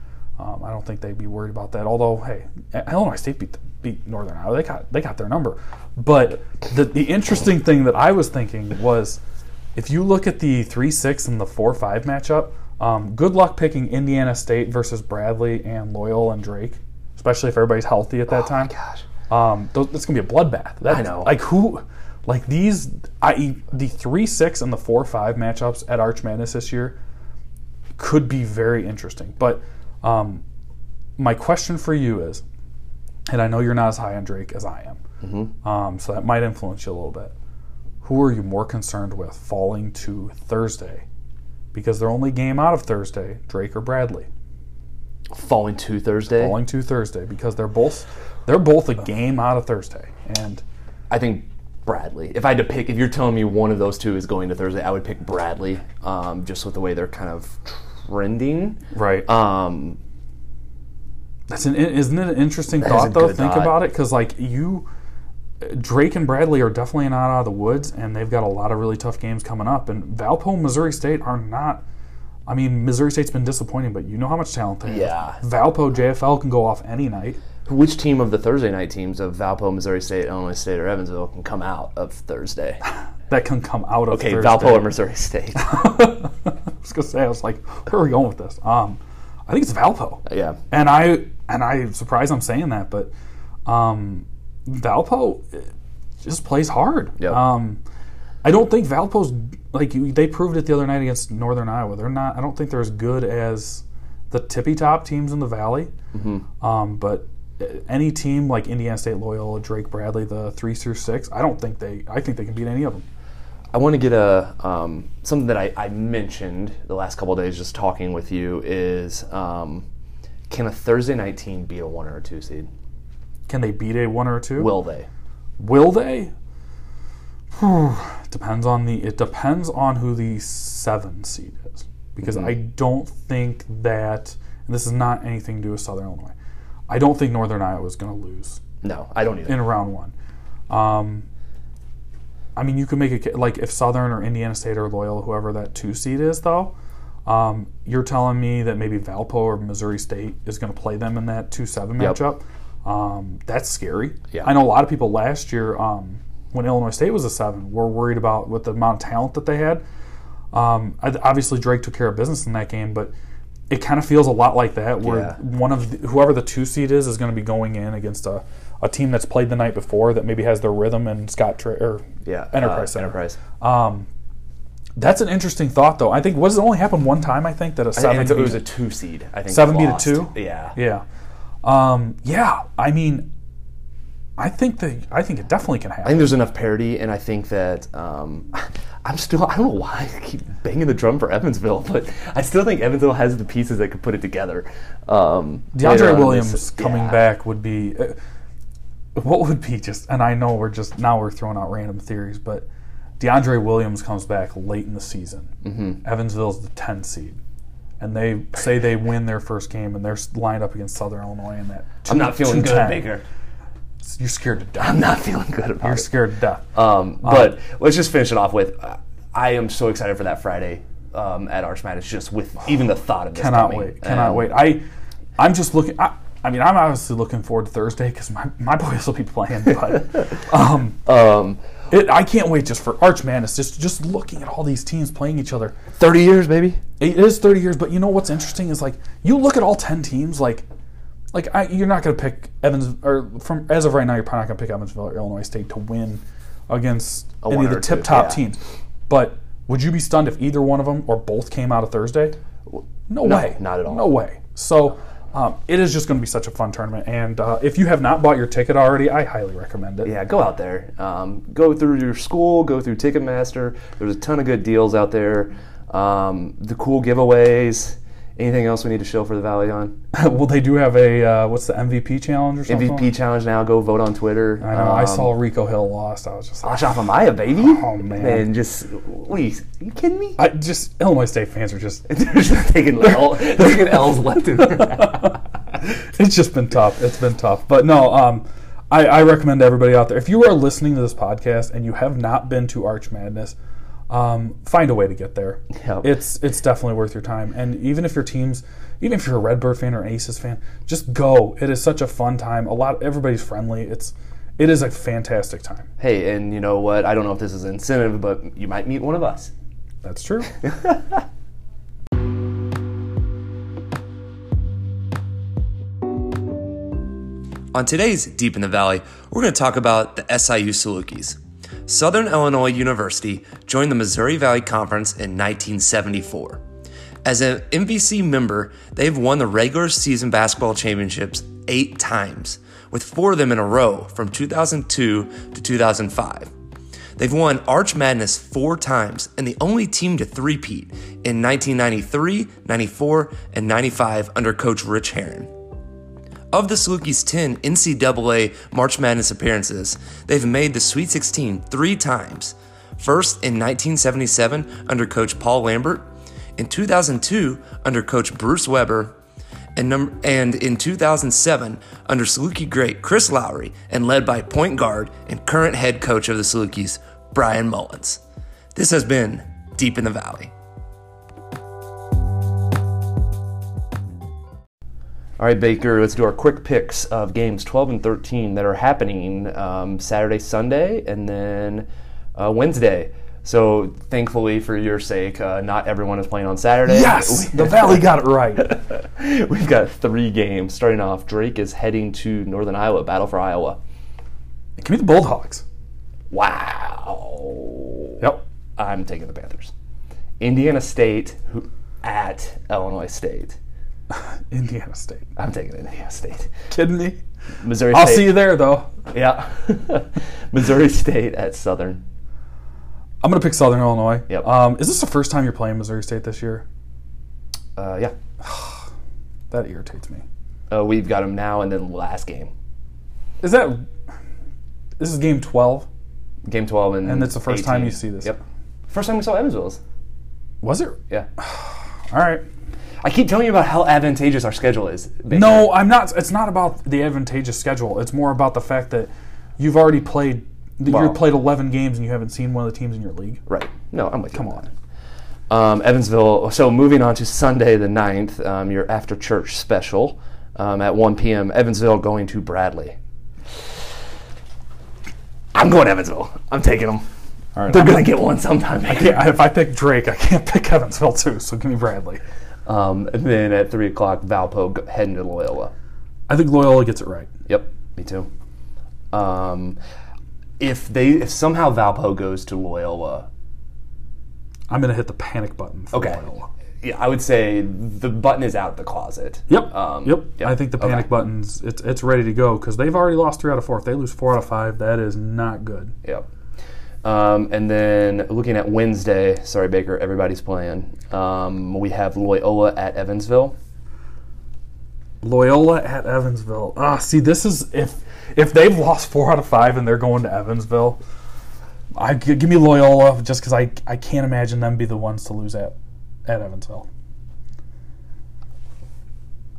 um, I don't think they'd be worried about that. Although, hey, Illinois State beat, beat Northern Iowa; they got they got their number. But the the interesting thing that I was thinking was, if you look at the three six and the four five matchup, um, good luck picking Indiana State versus Bradley and Loyal and Drake, especially if everybody's healthy at that time. Gosh. Um, th- that's gonna be a bloodbath. That, I know. Like who, like these, I the three six and the four five matchups at Arch Madness this year could be very interesting. But um, my question for you is, and I know you're not as high on Drake as I am, Mm-hmm. um, so that might influence you a little bit. Who are you more concerned with falling to Thursday? Because their only game out of Thursday, Drake or Bradley, Falling to Thursday. falling to Thursday because they're both they're both a game out of Thursday, and I think Bradley. If I had to pick, if you're telling me one of those two is going to Thursday, I would pick Bradley, um, just with the way they're kind of trending. right. Um, That's an isn't it an interesting thought though? Think thought. about it because like you, Drake and Bradley are definitely not out of the woods, and they've got a lot of really tough games coming up. And Valpo, and Missouri State are not. I mean, Missouri State's been disappointing, but you know how much talent they have. Yeah. Valpo, JFL can go off any night. Which team of the Thursday night teams of Valpo, Missouri State, Illinois State, or Evansville can come out of Thursday? That can come out of Okay, Thursday. Valpo or Missouri State. I was gonna say, I was like, where are we going with this? Um, I think it's Valpo. yeah. and I and I'm surprised I'm saying that, but um, Valpo just plays hard. Yep. Um, I don't think Valpo's like they proved it the other night against Northern Iowa. They're not. I don't think they're as good as the tippy top teams in the Valley. Mm-hmm. Um, but eh, any team like Indiana State, Loyola, Drake, Bradley, the three through six, I don't think they. I think they can beat any of them. I want to get a um, something that I, I mentioned the last couple days just talking with you is um, can a Thursday night team be a one or a two seed? Can they beat a one or a two? Will they? Will they? Whew. depends on the. It depends on who the seven seed is, because I don't think that. And this is not anything to do with Southern Illinois. I don't think Northern Iowa is going to lose No, I don't either. in round one. Um, I mean, you could make it like if Southern or Indiana State or Loyola, whoever that two seed is, though. Um, you're telling me that maybe Valpo or Missouri State is going to play them in that two seven Yep. matchup. Um, that's scary. Yeah. I know a lot of people last year um, when Illinois State was a seven were worried about with the amount of talent that they had. Um, obviously, Drake took care of business in that game, but it kind of feels a lot like that, where Yeah. one of the, whoever the two seed is is going to be going in against a, a team that's played the night before that maybe has their rhythm and Scott Tra- or Yeah, Enterprise uh, Enterprise. Um, that's an interesting thought, though. I think does it only happened one time? I think that a seven it was a two seed. I think Seven beat a two? Yeah. yeah, um, yeah. I mean, I think that I think it definitely can happen. I think there's enough parity, and I think that um, I'm still. I don't know why I keep banging the drum for Evansville, but I still think Evansville has the pieces that could put it together. Um, DeAndre Williams this- coming yeah. back would be uh, what would be just and I know we're just now we're throwing out random theories, but DeAndre Williams comes back late in the season. Mm-hmm. Evansville's the 10 seed. And they say they win their first game, and they're lined up against Southern Illinois in that. I'm not feeling good, 210. Baker. You're scared to death. I'm not feeling good about it. You're it. scared to death. Um, but let's just finish it off with uh, I am so excited for that Friday um, at Arch Madness, just with even the thought of this. cannot coming. wait. Cannot Um, wait. I, I'm just looking. I, I mean, I'm obviously looking forward to Thursday because my, my boys will be playing. But um, Um, it, I can't wait just for Arch Madness. Just just looking at all these teams playing each other. 30 years, baby. It is 30 years, but you know what's interesting is like you look at all 10 teams, like like I, you're not going to pick Evans or from as of right now, you're probably not going to pick Evansville or Illinois State to win against any of the tip top yeah. teams. But would you be stunned if either one of them or both came out of Thursday? No, way, not at all. No way. So. Um, it is just going to be such a fun tournament, and uh, if you have not bought your ticket already, I highly recommend it. Yeah, go out there. Um, go through your school, go through Ticketmaster. There's a ton of good deals out there. Um, the cool giveaways. Anything else we need to show for the Valley on? well, they do have a uh, what's the MVP challenge or something? MVP challenge now. Go vote on Twitter. I know. I Um, saw Rico Hill lost. I was just like, Ashraf Amaya, baby. Oh, man. And just, what are you, are you kidding me? I just Illinois State fans are just they're just taking, L, they're taking L's left and it's just been tough. It's been tough. But no, um I, I recommend everybody out there. If you are listening to this podcast and you have not been to Arch Madness, um, find a way to get there. Yep. It's it's definitely worth your time. And even if your team's even if you're a Redbird fan or an Aces fan, just go. It is such a fun time. A lot everybody's friendly. It's it is a fantastic time. Hey, and you know what? I don't know if this is incentive, but you might meet one of us. That's true. On today's Deep in the Valley, we're going to talk about the SIU Salukis. Southern Illinois University joined the Missouri Valley Conference in 1974. As an MVC member, they've won the regular season basketball championships eight times, with four of them in a row from 2002 to 2005. They've won Arch Madness four times and the only team to three-peat in 1993, 94, and 95 under coach Rich Herrin. Of the Salukis' 10 NCAA March Madness appearances, they've made the Sweet 16 three times. First in 1977 under coach Paul Lambert, in 2002 under coach Bruce Weber, and, num- and in 2007 under Saluki great Chris Lowery and led by point guard and current head coach of the Salukis, Bryan Mullins. This has been Deep in the Valley. All right, Baker, let's do our quick picks of games 12 and 13 that are happening um, Saturday, Sunday, and then uh, Wednesday. So, thankfully, for your sake, uh, not everyone is playing on Saturday. Yes, the Valley got it right. We've got three games. Starting off, Drake is heading to Northern Iowa, Battle for Iowa. Give me the Bulldogs. Wow. Yep. I'm taking the Panthers. Indiana State at Illinois State. Indiana State. I'm taking Indiana State. Kidding me? Missouri I'll State. see you there, though. Yeah. Missouri State at Southern. I'm going to pick Southern Illinois. Yep. Um, is this the first time you're playing Missouri State this year? Uh, yeah. That irritates me. Uh, we've got them now and then last game. Is that. This is game 12? Game 12 and And it's the first time you see this. Yep. First time we saw Evansville's. Was it? Yeah. All right. I keep telling you about how advantageous our schedule is. Baker. No, I'm not. It's not about the advantageous schedule. It's more about the fact that you've already played. Well- you've played 11 games and you haven't seen one of the teams in your league. Right. No, I'm with you. Come on. Um, Evansville. So moving on to Sunday the 9th, um, your after church special um, at 1 p.m. Evansville going to Bradley. I'm going Evansville. I'm taking them. All right. They're going to get one sometime. Yeah, if I pick Drake, I can't pick Evansville too. So give me Bradley. Um, and then at 3 o'clock, Valpo heading to Loyola. I think Loyola gets it right. Yep, me too. Um, if they if somehow Valpo goes to Loyola, I'm gonna hit the panic button for okay, Loyola. yeah, I would say the button is out of the closet. Yep. Um, yep. yep. I think the panic Okay. button's it's it's ready to go because they've already lost three out of four. If they lose four out of five, that is not good. Yep. Um, and then looking at Wednesday, sorry Baker, everybody's playing. Um, we have Loyola at Evansville. Loyola at Evansville. Ah, see, this is if if they've lost four out of five and they're going to Evansville, I give me Loyola just because I I can't imagine them be the ones to lose at at Evansville.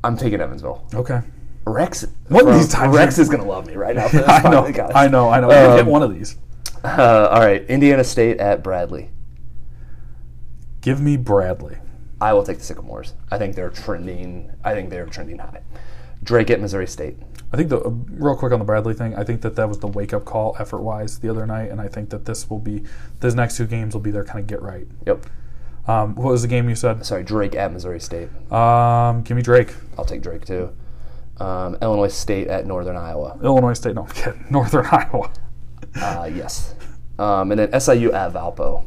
I'm taking Evansville. Okay. Rex. One of these times Rex is going to love me right now. For this I know. I know. I know. Um, hit one of these. Uh, all right, Indiana State at Bradley. Give me Bradley. I will take the Sycamores. I think they're trending. I think they're trending high. Drake at Missouri State. I think the uh, real quick on the Bradley thing. I think that that was the wake up call effort wise the other night, and I think that this will be these next two games will be their kind of get right. Yep. Um, what was the game you said? Sorry, Drake at Missouri State. Um, give me Drake. I'll take Drake too. Um, Illinois State at Northern Iowa. Illinois State. No. Northern Iowa. Uh, yes. Um, and then SIU at Valpo.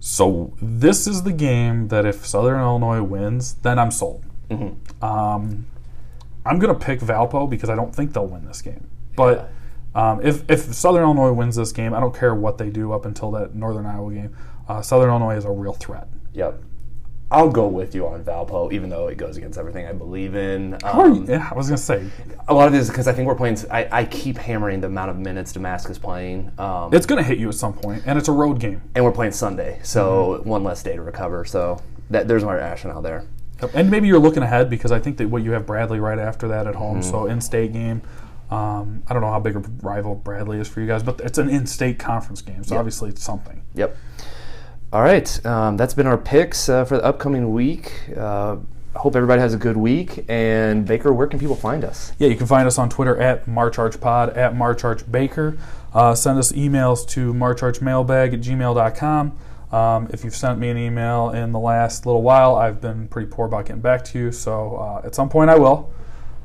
So this is the game that if Southern Illinois wins, then I'm sold. Mm-hmm. Um, I'm gonna pick Valpo because I don't think they'll win this game. But um, if if Southern Illinois wins this game, I don't care what they do up until that Northern Iowa game. Uh, Southern Illinois is a real threat. Yep. I'll go with you on Valpo, even though it goes against everything I believe in. How are you- Um, yeah, I was gonna say a lot of this is because I think we're playing. I, I keep hammering the amount of minutes Domask is playing. Um, it's gonna hit you at some point, and it's a road game. and we're playing Sunday, so one less day to recover. So that there's my rationale there. And maybe you're looking ahead because I think that what you have Bradley right after that at home, Mm-hmm. so in-state game. Um, I don't know how big a rival Bradley is for you guys, but it's an in-state conference game, so obviously it's something. Yep. All right, um, that's been our picks uh, for the upcoming week. Uh, hope everybody has a good week. And Baker, where can people find us? Yeah, you can find us on Twitter at MarchArchPod, at MarchArchBaker. Uh, send us emails to marcharchmailbag at gmail.com. Um, if you've sent me an email in the last little while, I've been pretty poor about getting back to you, so uh, at some point I will.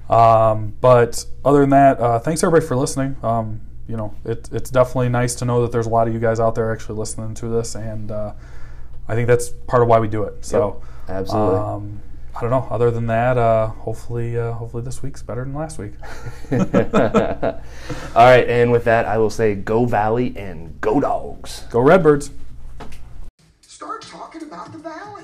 Um, but other than that, uh, thanks everybody for listening. Um, you know, it, it's definitely nice to know that there's a lot of you guys out there actually listening to this, and uh, I think that's part of why we do it. So, Absolutely. um, I don't know. Other than that, uh, hopefully, uh, hopefully this week's better than last week. All right, and with that, I will say go Valley and go Dogs. Go Redbirds. Start talking about the valley.